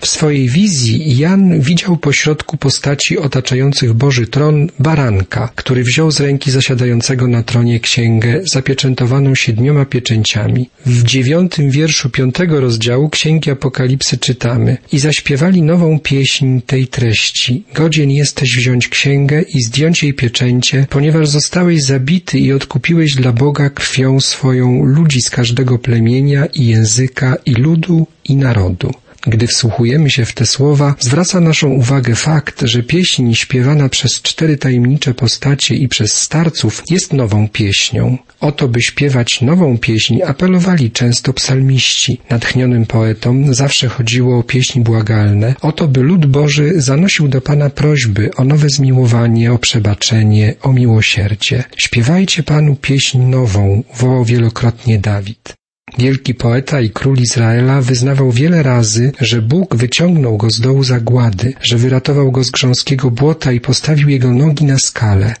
W swojej wizji Jan widział pośrodku postaci otaczających Boży tron baranka, który wziął z ręki zasiadającego na tronie księgę zapieczętowaną siedmioma pieczęciami. W dziewiątym wierszu piątego rozdziału Księgi Apokalipsy czytamy i zaśpiewali nową pieśń tej treści. Godzien jesteś wziąć księgę i zdjąć jej pieczęcie, ponieważ zostałeś zabity i odkupiłeś dla Boga krwią swoją ludzi z każdego plemienia i języka i ludu i narodu. Gdy wsłuchujemy się w te słowa, zwraca naszą uwagę fakt, że pieśń śpiewana przez cztery tajemnicze postacie i przez starców jest nową pieśnią. Oto, by śpiewać nową pieśń, apelowali często psalmiści. Natchnionym poetom zawsze chodziło o pieśni błagalne. Oto, by lud Boży zanosił do Pana prośby o nowe zmiłowanie, o przebaczenie, o miłosierdzie. Śpiewajcie Panu pieśń nową, wołał wielokrotnie Dawid. Wielki poeta i król Izraela wyznawał wiele razy, że Bóg wyciągnął go z dołu zagłady, że wyratował go z grząskiego błota i postawił jego nogi na skale.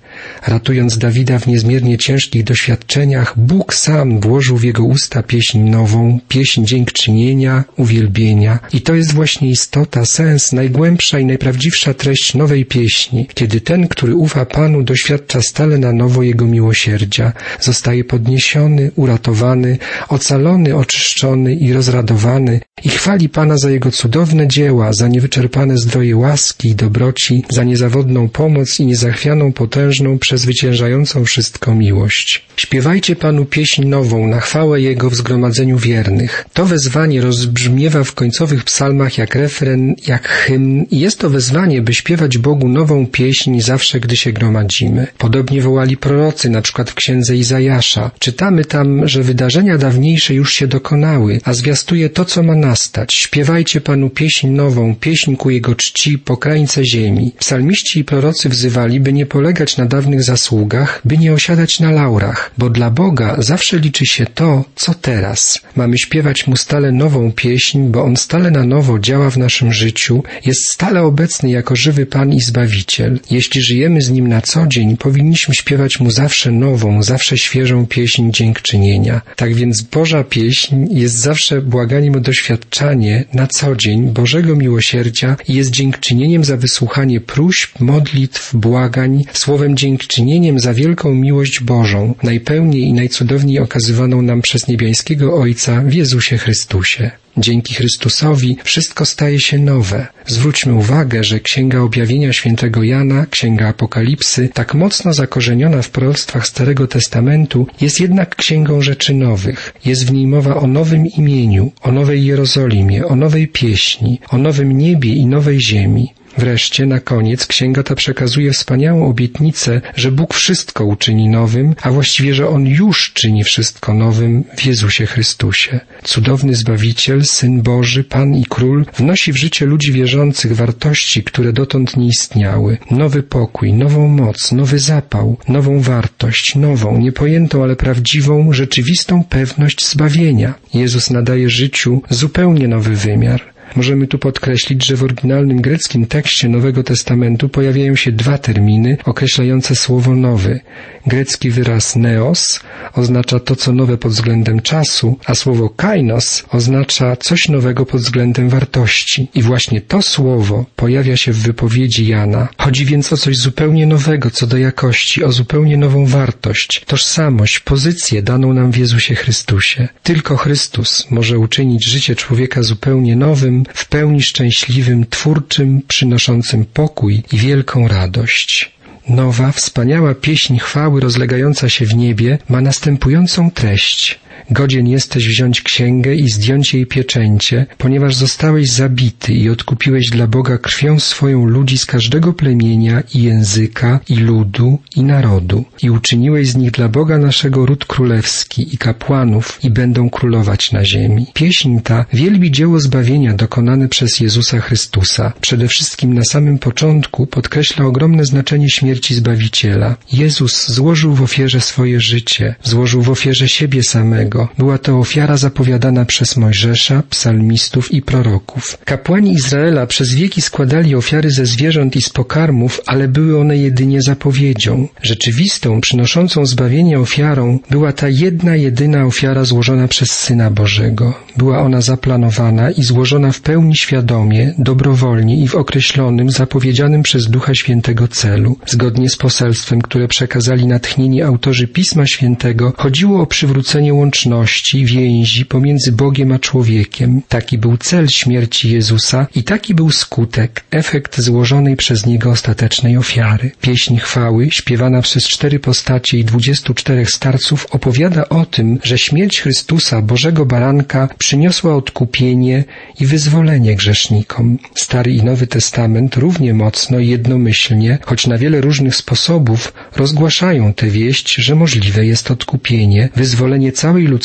Ratując Dawida w niezmiernie ciężkich doświadczeniach, Bóg sam włożył w jego usta pieśń nową, pieśń dziękczynienia, uwielbienia. I to jest właśnie istota, sens, najgłębsza i najprawdziwsza treść nowej pieśni, kiedy ten, który ufa Panu, doświadcza stale na nowo Jego miłosierdzia, zostaje podniesiony, uratowany, ocalony oczyszczony i rozradowany i chwali Pana za Jego cudowne dzieła, za niewyczerpane zdroje łaski i dobroci, za niezawodną pomoc i niezachwianą, potężną, przezwyciężającą wszystko miłość. Śpiewajcie Panu pieśń nową na chwałę Jego w zgromadzeniu wiernych. To wezwanie rozbrzmiewa w końcowych psalmach jak refren, jak hymn i jest to wezwanie, by śpiewać Bogu nową pieśń zawsze, gdy się gromadzimy. Podobnie wołali prorocy, na przykład w księdze Izajasza. Czytamy tam, że wydarzenia dawniejsze już się dokonały, a zwiastuje to, co ma nastać. Śpiewajcie Panu pieśń nową, pieśń ku Jego czci po krańce ziemi. Psalmiści i prorocy wzywali, by nie polegać na dawnych zasługach, by nie osiadać na laurach, bo dla Boga zawsze liczy się to, co teraz. Mamy śpiewać Mu stale nową pieśń, bo On stale na nowo działa w naszym życiu, jest stale obecny jako żywy Pan i Zbawiciel. Jeśli żyjemy z Nim na co dzień, powinniśmy śpiewać Mu zawsze nową, zawsze świeżą pieśń dziękczynienia. Tak więc Boża pieśń jest zawsze błaganiem o doświadczanie na co dzień Bożego miłosierdzia i jest dziękczynieniem za wysłuchanie próśb, modlitw, błagań, słowem dziękczynieniem za wielką miłość Bożą, najpełniej i najcudowniej okazywaną nam przez niebiańskiego Ojca w Jezusie Chrystusie. Dzięki Chrystusowi wszystko staje się nowe. Zwróćmy uwagę, że Księga Objawienia Świętego Jana, Księga Apokalipsy, tak mocno zakorzeniona w proroctwach Starego Testamentu, jest jednak księgą rzeczy nowych. Jest w niej mowa o nowym imieniu, o nowej Jerozolimie, o nowej pieśni, o nowym niebie i nowej ziemi. Wreszcie, na koniec, księga ta przekazuje wspaniałą obietnicę, że Bóg wszystko uczyni nowym, a właściwie, że On już czyni wszystko nowym w Jezusie Chrystusie. Cudowny Zbawiciel, Syn Boży, Pan i Król wnosi w życie ludzi wierzących wartości, które dotąd nie istniały. Nowy pokój, nową moc, nowy zapał, nową wartość, nową, niepojętą, ale prawdziwą, rzeczywistą pewność zbawienia. Jezus nadaje życiu zupełnie nowy wymiar. Możemy tu podkreślić, że w oryginalnym greckim tekście Nowego Testamentu pojawiają się dwa terminy określające słowo nowy. Grecki wyraz neos oznacza to, co nowe pod względem czasu, a słowo kainos oznacza coś nowego pod względem wartości. I właśnie to słowo pojawia się w wypowiedzi Jana. Chodzi więc o coś zupełnie nowego co do jakości, o zupełnie nową wartość, tożsamość, pozycję daną nam w Jezusie Chrystusie. Tylko Chrystus może uczynić życie człowieka zupełnie nowym, w pełni szczęśliwym, twórczym, przynoszącym pokój i wielką radość. Nowa, wspaniała pieśń chwały rozlegająca się w niebie ma następującą treść. Godzien jesteś wziąć księgę i zdjąć jej pieczęcie, ponieważ zostałeś zabity i odkupiłeś dla Boga krwią swoją ludzi z każdego plemienia i języka i ludu i narodu i uczyniłeś z nich dla Boga naszego ród królewski i kapłanów i będą królować na ziemi. Pieśń ta wielbi dzieło zbawienia dokonane przez Jezusa Chrystusa. Przede wszystkim na samym początku podkreśla ogromne znaczenie śmierci Zbawiciela. Jezus złożył w ofierze swoje życie, złożył w ofierze siebie samego, Bożego. Była to ofiara zapowiadana przez Mojżesza, psalmistów i proroków. Kapłani Izraela przez wieki składali ofiary ze zwierząt i z pokarmów, ale były one jedynie zapowiedzią. Rzeczywistą, przynoszącą zbawienie ofiarą była ta jedna, jedyna ofiara złożona przez Syna Bożego. Była ona zaplanowana i złożona w pełni świadomie, dobrowolnie i w określonym, zapowiedzianym przez Ducha Świętego celu. Zgodnie z poselstwem, które przekazali natchnieni autorzy Pisma Świętego, chodziło o przywrócenie łączności, więzi pomiędzy Bogiem a człowiekiem. Taki był cel śmierci Jezusa i taki był skutek, efekt złożonej przez Niego ostatecznej ofiary. Pieśń chwały, śpiewana przez cztery postacie i dwudziestu czterech starców, opowiada o tym, że śmierć Chrystusa, Bożego Baranka, przyniosła odkupienie i wyzwolenie grzesznikom. Stary i Nowy Testament równie mocno i jednomyślnie, choć na wiele różnych sposobów, rozgłaszają tę wieść, że możliwe jest odkupienie, wyzwolenie całej ludzkości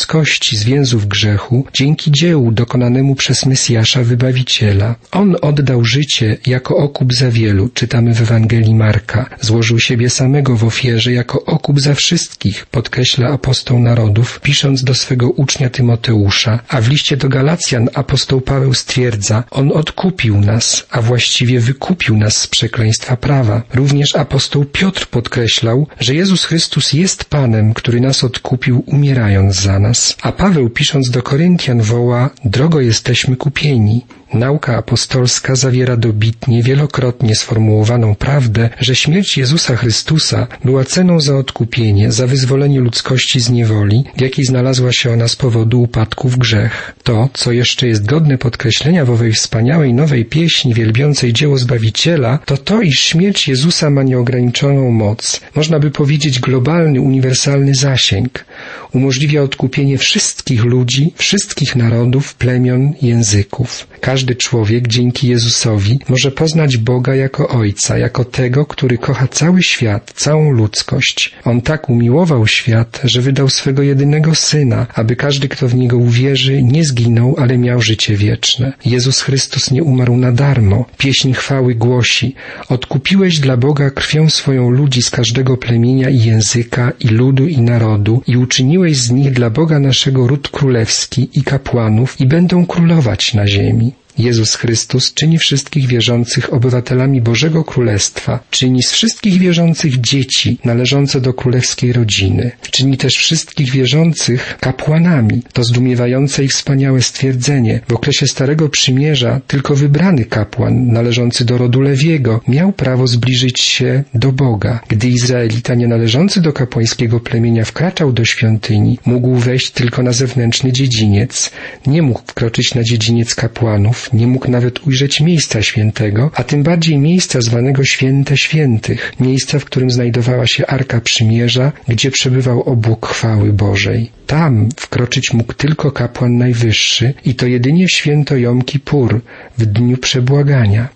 z więzów grzechu dzięki dziełu dokonanemu przez Mesjasza Wybawiciela. On oddał życie jako okup za wielu, czytamy w Ewangelii Marka. Złożył siebie samego w ofierze jako okup za wszystkich, podkreśla apostoł narodów, pisząc do swego ucznia Tymoteusza, a w liście do Galacjan apostoł Paweł stwierdza, on odkupił nas, a właściwie wykupił nas z przekleństwa prawa. Również apostoł Piotr podkreślał, że Jezus Chrystus jest Panem, który nas odkupił umierając za nas. A Paweł pisząc do Koryntian woła, drogo jesteśmy kupieni. Nauka apostolska zawiera dobitnie, wielokrotnie sformułowaną prawdę, że śmierć Jezusa Chrystusa była ceną za odkupienie, za wyzwolenie ludzkości z niewoli, w jakiej znalazła się ona z powodu upadku w grzech. To, co jeszcze jest godne podkreślenia w owej wspaniałej nowej pieśni wielbiącej dzieło Zbawiciela, to to, iż śmierć Jezusa ma nieograniczoną moc, można by powiedzieć globalny, uniwersalny zasięg. Umożliwia odkupienie wszystkich ludzi, wszystkich narodów, plemion, języków. Człowiek dzięki Jezusowi może poznać Boga jako Ojca, jako tego, który kocha cały świat, całą ludzkość. On tak umiłował świat, że wydał swego jedynego Syna, aby każdy, kto w Niego uwierzy, nie zginął, ale miał życie wieczne. Jezus Chrystus nie umarł na darmo. Pieśń chwały głosi, odkupiłeś dla Boga krwią swoją ludzi z każdego plemienia i języka, i ludu, i narodu, i uczyniłeś z nich dla Boga naszego ród królewski i kapłanów, i będą królować na ziemi. Jezus Chrystus czyni wszystkich wierzących obywatelami Bożego Królestwa, czyni z wszystkich wierzących dzieci należące do królewskiej rodziny, czyni też wszystkich wierzących kapłanami. To zdumiewające i wspaniałe stwierdzenie. W okresie Starego Przymierza tylko wybrany kapłan, należący do rodu Lewiego, miał prawo zbliżyć się do Boga. Gdy Izraelita nie należący do kapłańskiego plemienia wkraczał do świątyni, mógł wejść tylko na zewnętrzny dziedziniec, nie mógł wkroczyć na dziedziniec kapłanów, nie mógł nawet ujrzeć miejsca świętego, a tym bardziej miejsca zwanego Święte Świętych, miejsca, w którym znajdowała się Arka Przymierza, gdzie przebywał obłok chwały Bożej. Tam wkroczyć mógł tylko kapłan najwyższy i to jedynie w święto Jom Kippur, w dniu przebłagania.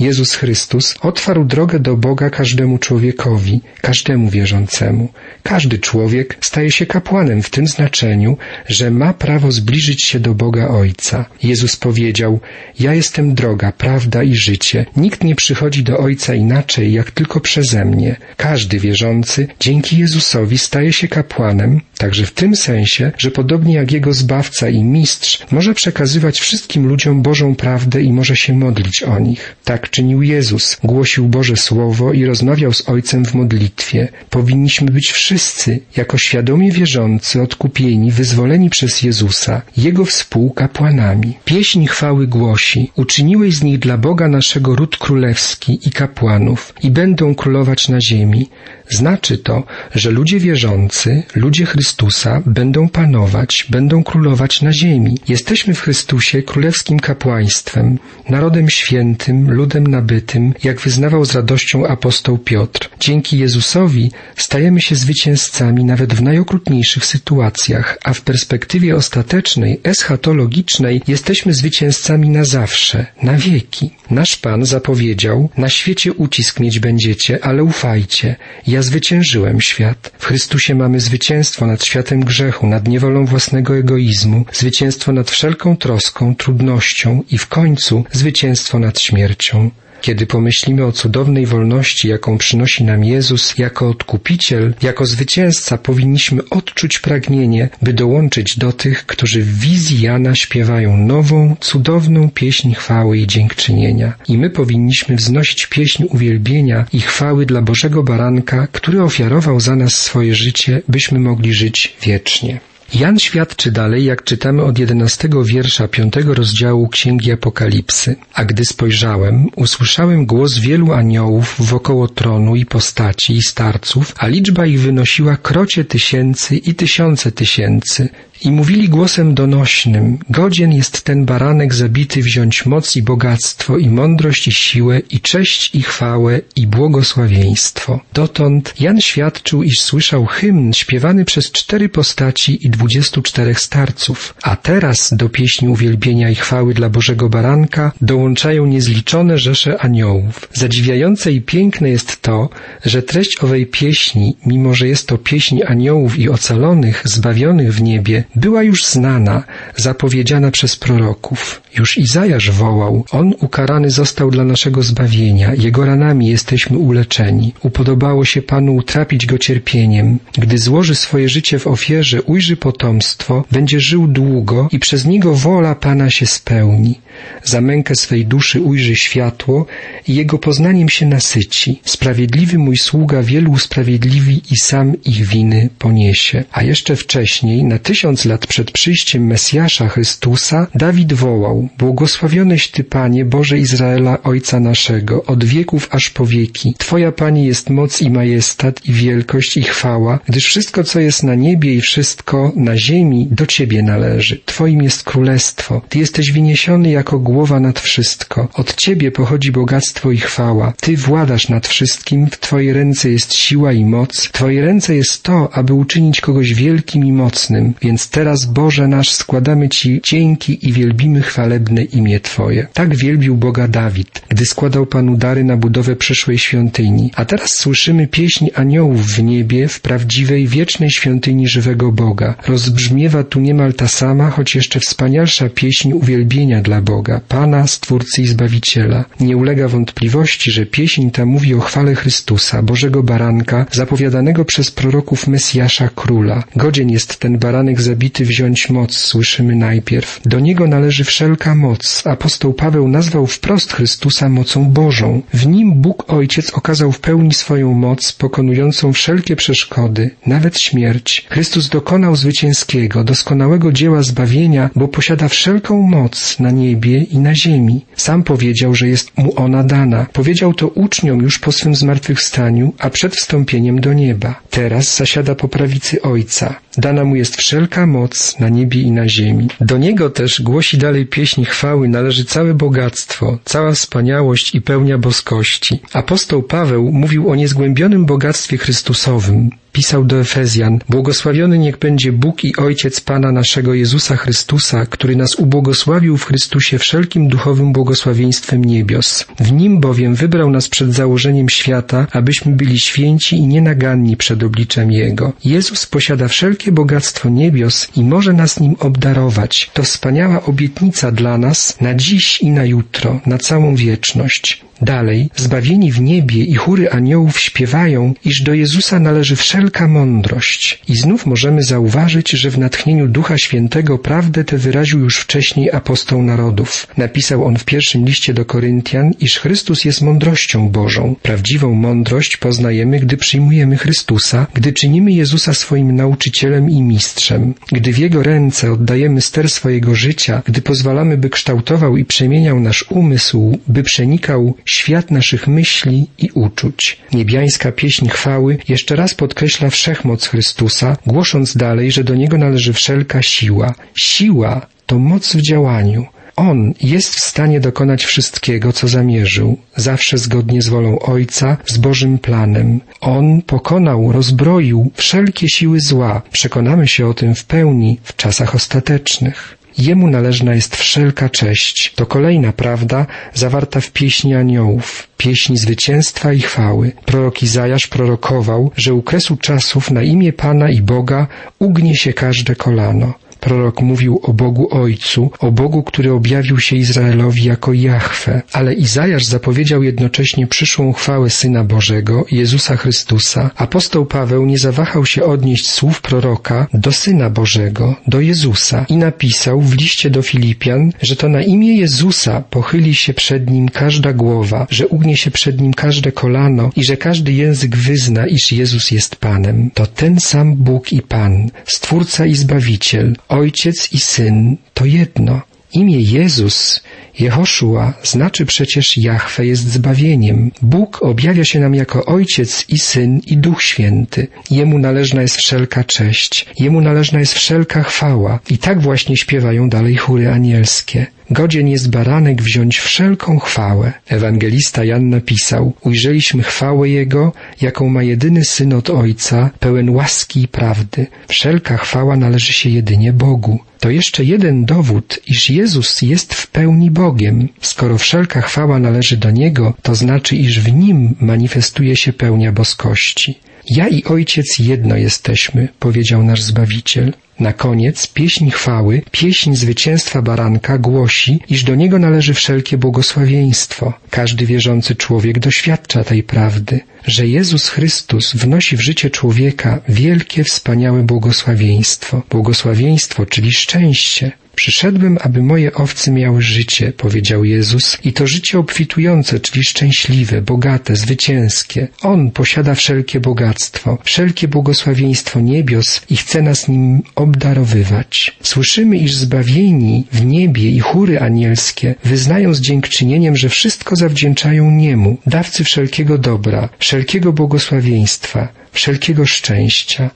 Jezus Chrystus otwarł drogę do Boga każdemu człowiekowi, każdemu wierzącemu. Każdy człowiek staje się kapłanem w tym znaczeniu, że ma prawo zbliżyć się do Boga Ojca. Jezus powiedział, ja jestem droga, prawda i życie. Nikt nie przychodzi do Ojca inaczej, jak tylko przeze mnie. Każdy wierzący dzięki Jezusowi staje się kapłanem, także w tym sensie, że podobnie jak Jego Zbawca i Mistrz może przekazywać wszystkim ludziom Bożą prawdę i może się modlić o nich. Tak czynił Jezus, głosił Boże Słowo i rozmawiał z Ojcem w modlitwie. Powinniśmy być wszyscy, jako świadomie wierzący, odkupieni, wyzwoleni przez Jezusa, Jego współkapłanami. Pieśń chwały głosi, uczyniłeś z nich dla Boga naszego ród królewski i kapłanów i będą królować na ziemi. Znaczy to, że ludzie wierzący, ludzie Chrystusa będą panować, będą królować na ziemi. Jesteśmy w Chrystusie królewskim kapłaństwem, narodem świętym, ludem nabytym, jak wyznawał z radością apostoł Piotr. Dzięki Jezusowi stajemy się zwycięzcami nawet w najokrutniejszych sytuacjach, a w perspektywie ostatecznej, eschatologicznej, jesteśmy zwycięzcami na zawsze, na wieki. Nasz Pan zapowiedział, na świecie ucisk mieć będziecie, ale ufajcie, ja zwyciężyłem świat. W Chrystusie mamy zwycięstwo nad światem grzechu, nad niewolą własnego egoizmu, zwycięstwo nad wszelką troską, trudnością i w końcu zwycięstwo nad śmiercią. Kiedy pomyślimy o cudownej wolności, jaką przynosi nam Jezus jako odkupiciel, jako zwycięzca, powinniśmy odczuć pragnienie, by dołączyć do tych, którzy w wizji Jana śpiewają nową, cudowną pieśń chwały i dziękczynienia. I my powinniśmy wznosić pieśń uwielbienia i chwały dla Bożego Baranka, który ofiarował za nas swoje życie, byśmy mogli żyć wiecznie. Jan świadczy dalej, jak czytamy od jedenastego wiersza piątego rozdziału Księgi Apokalipsy. A gdy spojrzałem, usłyszałem głos wielu aniołów wokoło tronu i postaci i starców, a liczba ich wynosiła krocie tysięcy i tysiące tysięcy, i mówili głosem donośnym, godzien jest ten baranek zabity wziąć moc i bogactwo i mądrość i siłę i cześć i chwałę i błogosławieństwo. Dotąd Jan świadczył, iż słyszał hymn śpiewany przez cztery postaci i dwudziestu czterech starców, a teraz do pieśni uwielbienia i chwały dla Bożego Baranka dołączają niezliczone rzesze aniołów. Zadziwiające i piękne jest to, że treść owej pieśni, mimo że jest to pieśń aniołów i ocalonych, zbawionych w niebie, była już znana, zapowiedziana przez proroków. Już Izajasz wołał, On ukarany został dla naszego zbawienia, Jego ranami jesteśmy uleczeni. Upodobało się Panu utrapić Go cierpieniem. Gdy złoży swoje życie w ofierze, ujrzy potomstwo, będzie żył długo i przez niego wola Pana się spełni. Za mękę swej duszy ujrzy światło i jego poznaniem się nasyci. Sprawiedliwy mój sługa wielu usprawiedliwi i sam ich winy poniesie. A jeszcze wcześniej, na tysiąc lat przed przyjściem Mesjasza Chrystusa, Dawid wołał, błogosławioneś Ty, Panie, Boże Izraela, Ojca naszego, od wieków aż po wieki. Twoja, Pani, jest moc i majestat i wielkość i chwała, gdyż wszystko, co jest na niebie i wszystko na ziemi, do Ciebie należy. Twoim jest królestwo. Ty jesteś wyniesiony jak jako głowa nad wszystko. Od Ciebie pochodzi bogactwo i chwała. Ty władasz nad wszystkim, w Twojej ręce jest siła i moc. W Twojej ręce jest to, aby uczynić kogoś wielkim i mocnym. Więc teraz, Boże nasz, składamy Ci dzięki i wielbimy chwalebne imię Twoje. Tak wielbił Boga Dawid, gdy składał Panu dary na budowę przyszłej świątyni. A teraz słyszymy pieśń aniołów w niebie, w prawdziwej, wiecznej świątyni żywego Boga. Rozbrzmiewa tu niemal ta sama, choć jeszcze wspanialsza pieśń uwielbienia dla Boga. Boga, Pana, Stwórcy i Zbawiciela. Nie ulega wątpliwości, że pieśń ta mówi o chwale Chrystusa, Bożego Baranka, zapowiadanego przez proroków Mesjasza Króla. Godzien jest ten baranek zabity wziąć moc, słyszymy najpierw. Do niego należy wszelka moc. Apostoł Paweł nazwał wprost Chrystusa mocą Bożą. W nim Bóg Ojciec okazał w pełni swoją moc, pokonującą wszelkie przeszkody, nawet śmierć. Chrystus dokonał zwycięskiego, doskonałego dzieła zbawienia, bo posiada wszelką moc na niebie niebie i na ziemi. Sam powiedział, że jest mu ona dana. Powiedział to uczniom już po swym zmartwychwstaniu, a przed wstąpieniem do nieba. Teraz zasiada po prawicy Ojca. Dana mu jest wszelka moc na niebie i na ziemi. Do niego też głosi dalej pieśń chwały należy całe bogactwo, cała wspaniałość i pełnia boskości. Apostoł Paweł mówił o niezgłębionym bogactwie Chrystusowym pisał do Efezjan, błogosławiony niech będzie Bóg i Ojciec Pana naszego Jezusa Chrystusa, który nas ubłogosławił w Chrystusie wszelkim duchowym błogosławieństwem niebios. W Nim bowiem wybrał nas przed założeniem świata, abyśmy byli święci i nienaganni przed obliczem Jego. Jezus posiada wszelkie bogactwo niebios i może nas nim obdarować. To wspaniała obietnica dla nas na dziś i na jutro, na całą wieczność. Dalej, zbawieni w niebie i chóry aniołów śpiewają, iż do Jezusa należy wszelka mądrość. I znów możemy zauważyć, że w natchnieniu Ducha Świętego prawdę tę wyraził już wcześniej apostoł narodów. Napisał on w pierwszym liście do Koryntian, iż Chrystus jest mądrością Bożą. Prawdziwą mądrość poznajemy, gdy przyjmujemy Chrystusa, gdy czynimy Jezusa swoim nauczycielem i mistrzem, gdy w Jego ręce oddajemy ster swojego życia, gdy pozwalamy, by kształtował i przemieniał nasz umysł, by przenikał świat naszych myśli i uczuć. Niebiańska pieśń chwały jeszcze raz podkreśla wszechmoc Chrystusa, głosząc dalej, że do Niego należy wszelka siła. Siła to moc w działaniu. On jest w stanie dokonać wszystkiego, co zamierzył, zawsze zgodnie z wolą Ojca, z Bożym planem. On pokonał, rozbroił wszelkie siły zła. Przekonamy się o tym w pełni w czasach ostatecznych. Jemu należna jest wszelka cześć. To kolejna prawda zawarta w pieśni aniołów, pieśni zwycięstwa i chwały. Prorok Izajasz prorokował, że u kresu czasów na imię Pana i Boga ugnie się każde kolano. Prorok mówił o Bogu Ojcu, o Bogu, który objawił się Izraelowi jako Jahwe, ale Izajasz zapowiedział jednocześnie przyszłą chwałę Syna Bożego, Jezusa Chrystusa. Apostoł Paweł nie zawahał się odnieść słów proroka do Syna Bożego, do Jezusa i napisał w liście do Filipian, że to na imię Jezusa pochyli się przed nim każda głowa, że ugnie się przed nim każde kolano i że każdy język wyzna, iż Jezus jest Panem. To ten sam Bóg i Pan, Stwórca i Zbawiciel, Ojciec i Syn, to jedno. Imię Jezus, Jehoszua, znaczy przecież Jahwe jest zbawieniem. Bóg objawia się nam jako Ojciec i Syn i Duch Święty. Jemu należna jest wszelka cześć, Jemu należna jest wszelka chwała. I tak właśnie śpiewają dalej chóry anielskie. Godzien jest baranek wziąć wszelką chwałę. Ewangelista Jan napisał, ujrzeliśmy chwałę Jego, jaką ma jedyny Syn od Ojca, pełen łaski i prawdy. Wszelka chwała należy się jedynie Bogu. To jeszcze jeden dowód, iż Jezus jest w pełni Bogiem. Skoro wszelka chwała należy do Niego, to znaczy, iż w Nim manifestuje się pełnia boskości. Ja i Ojciec jedno jesteśmy, powiedział nasz Zbawiciel. Na koniec pieśń chwały, pieśń zwycięstwa baranka głosi, iż do niego należy wszelkie błogosławieństwo. Każdy wierzący człowiek doświadcza tej prawdy, że Jezus Chrystus wnosi w życie człowieka wielkie, wspaniałe błogosławieństwo. Błogosławieństwo, czyli szczęście. Przyszedłem, aby moje owce miały życie, powiedział Jezus, i to życie obfitujące, czyli szczęśliwe, bogate, zwycięskie. On posiada wszelkie bogactwo, wszelkie błogosławieństwo niebios i chce nas nim obdarowywać. Słyszymy, iż zbawieni w niebie i chóry anielskie wyznają z dziękczynieniem, że wszystko zawdzięczają Niemu, dawcy wszelkiego dobra, wszelkiego błogosławieństwa, wszelkiego szczęścia.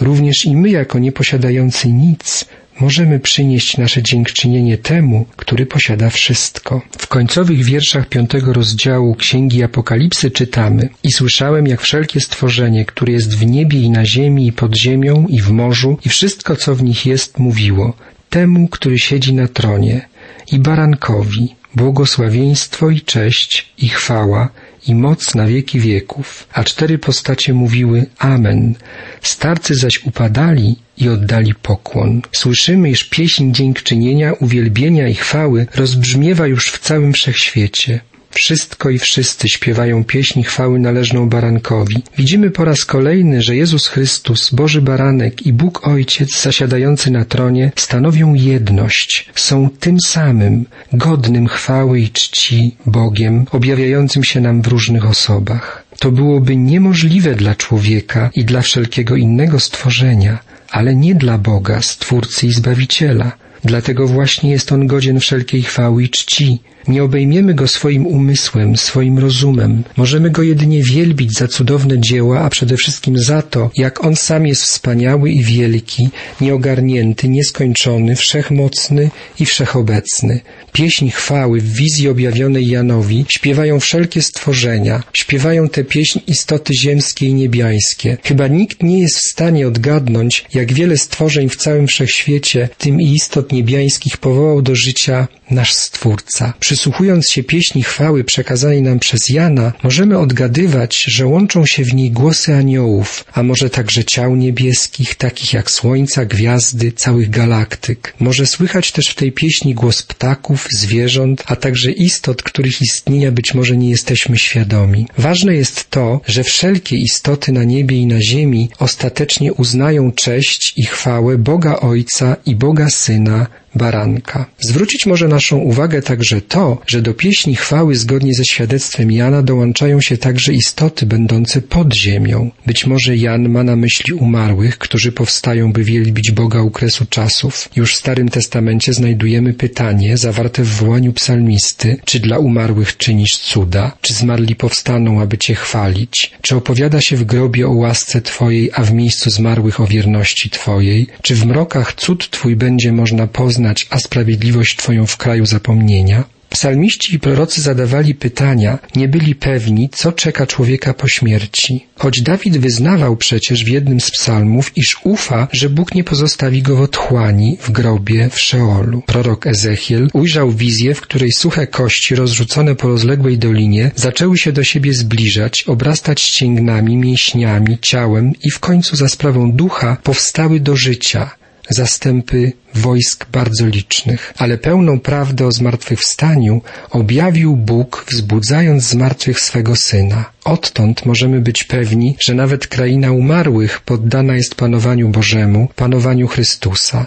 Również i my, jako nieposiadający nic, możemy przynieść nasze dziękczynienie temu, który posiada wszystko. W końcowych wierszach piątego rozdziału Księgi Apokalipsy czytamy I słyszałem, jak wszelkie stworzenie, które jest w niebie i na ziemi i pod ziemią i w morzu i wszystko, co w nich jest, mówiło temu, który siedzi na tronie i barankowi błogosławieństwo i cześć i chwała i moc na wieki wieków. A cztery postacie mówiły Amen. Starcy zaś upadali i oddali pokłon. Słyszymy, iż pieśń dziękczynienia, uwielbienia i chwały rozbrzmiewa już w całym wszechświecie. Wszystko i wszyscy śpiewają pieśń chwały należną barankowi. Widzimy po raz kolejny, że Jezus Chrystus, Boży Baranek i Bóg Ojciec zasiadający na tronie stanowią jedność. Są tym samym, godnym chwały i czci Bogiem, objawiającym się nam w różnych osobach. To byłoby niemożliwe dla człowieka i dla wszelkiego innego stworzenia, ale nie dla Boga, Stwórcy i Zbawiciela. Dlatego właśnie jest On godzien wszelkiej chwały i czci. Nie obejmiemy Go swoim umysłem, swoim rozumem. Możemy Go jedynie wielbić za cudowne dzieła, a przede wszystkim za to, jak On sam jest wspaniały i wielki, nieogarnięty, nieskończony, wszechmocny i wszechobecny. Pieśń chwały w wizji objawionej Janowi śpiewają wszelkie stworzenia, śpiewają tę pieśń istoty ziemskie i niebiańskie. Chyba nikt nie jest w stanie odgadnąć, jak wiele stworzeń w całym wszechświecie, tym i istot niebiańskich powołał do życia nasz Stwórca. Przysłuchując się pieśni chwały przekazanej nam przez Jana, możemy odgadywać, że łączą się w niej głosy aniołów, a może także ciał niebieskich, takich jak słońca, gwiazdy, całych galaktyk. Może słychać też w tej pieśni głos ptaków, zwierząt, a także istot, których istnienia być może nie jesteśmy świadomi. Ważne jest to, że wszelkie istoty na niebie i na ziemi ostatecznie uznają cześć i chwałę Boga Ojca i Boga Syna, baranka. Zwrócić może naszą uwagę także to, że do pieśni chwały zgodnie ze świadectwem Jana dołączają się także istoty będące pod ziemią. Być może Jan ma na myśli umarłych, którzy powstają, by wielbić Boga u kresu czasów. Już w Starym Testamencie znajdujemy pytanie zawarte w wołaniu psalmisty, czy dla umarłych czynisz cuda, czy zmarli powstaną, aby Cię chwalić, czy opowiada się w grobie o łasce Twojej, a w miejscu zmarłych o wierności Twojej, czy w mrokach cud Twój będzie można poznać, a sprawiedliwość Twoją w kraju zapomnienia? Psalmiści i prorocy zadawali pytania, nie byli pewni, co czeka człowieka po śmierci. Choć Dawid wyznawał przecież w jednym z psalmów, iż ufa, że Bóg nie pozostawi go w otchłani, w grobie, w Szeolu. Prorok Ezechiel ujrzał wizję, w której suche kości rozrzucone po rozległej dolinie zaczęły się do siebie zbliżać, obrastać ścięgnami, mięśniami, ciałem i w końcu za sprawą ducha powstały do życia, zastępy wojsk bardzo licznych. Ale pełną prawdę o zmartwychwstaniu objawił Bóg, wzbudzając z martwych swego Syna. Odtąd możemy być pewni, że nawet kraina umarłych poddana jest panowaniu Bożemu, panowaniu Chrystusa.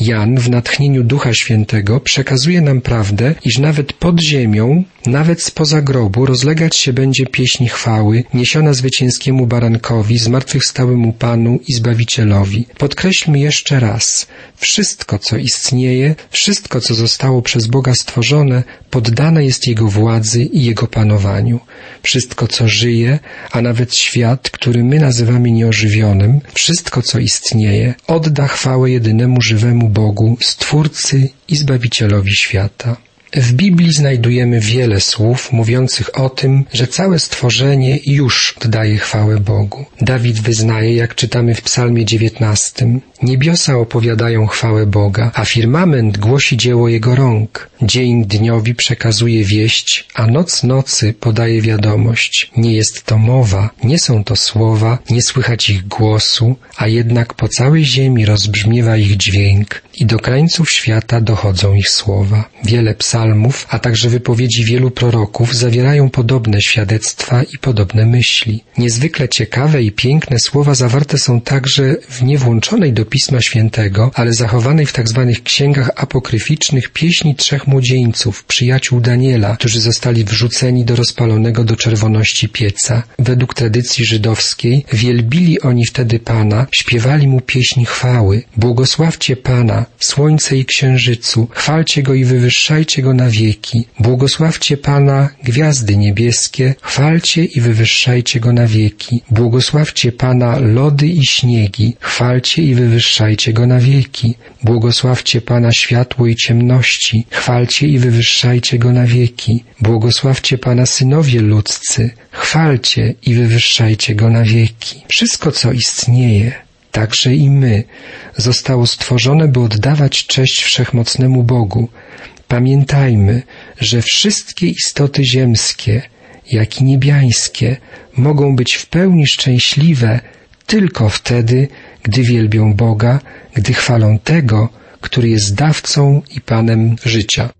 Jan w natchnieniu Ducha Świętego przekazuje nam prawdę, iż nawet pod ziemią, nawet spoza grobu rozlegać się będzie pieśń chwały, niesiona zwycięskiemu barankowi, zmartwychwstałemu Panu i Zbawicielowi. Podkreślmy jeszcze raz, wszystko co istnieje, wszystko co zostało przez Boga stworzone, poddane jest Jego władzy i Jego panowaniu. Wszystko co żyje, a nawet świat, który my nazywamy nieożywionym, wszystko co istnieje, odda chwałę jedynemu żywemu Bogu, Stwórcy i Zbawicielowi świata. W Biblii znajdujemy wiele słów mówiących o tym, że całe stworzenie już oddaje chwałę Bogu. Dawid wyznaje, jak czytamy w Psalmie 19, Niebiosa opowiadają chwałę Boga, a firmament głosi dzieło Jego rąk. Dzień dniowi przekazuje wieść, a noc nocy podaje wiadomość. Nie jest to mowa, nie są to słowa, nie słychać ich głosu, a jednak po całej ziemi rozbrzmiewa ich dźwięk i do krańców świata dochodzą ich słowa. Wiele psalmów, a także wypowiedzi wielu proroków zawierają podobne świadectwa i podobne myśli. Niezwykle ciekawe i piękne słowa zawarte są także w niewłączonej do Pisma Świętego, ale zachowanej w tzw. Tak księgach apokryficznych pieśni trzech młodzieńców, przyjaciół Daniela, którzy zostali wrzuceni do rozpalonego do czerwoności pieca. Według tradycji żydowskiej wielbili oni wtedy Pana, śpiewali Mu pieśń chwały. Błogosławcie Pana, słońce i księżycu, chwalcie Go i wywyższajcie Go na wieki. Błogosławcie Pana, gwiazdy niebieskie, chwalcie i wywyższajcie Go na wieki. Błogosławcie Pana, lody i śniegi, chwalcie i wywyższajcie Go na wieki. Błogosławcie Pana światło i ciemności, chwalcie i wywyższajcie Go na wieki. Błogosławcie Pana synowie ludzcy, chwalcie i wywyższajcie Go na wieki. Wszystko, co istnieje, także i my, zostało stworzone, by oddawać cześć wszechmocnemu Bogu. Pamiętajmy, że wszystkie istoty ziemskie, jak i niebiańskie, mogą być w pełni szczęśliwe tylko wtedy, gdy wielbią Boga, gdy chwalą tego, który jest dawcą i Panem życia.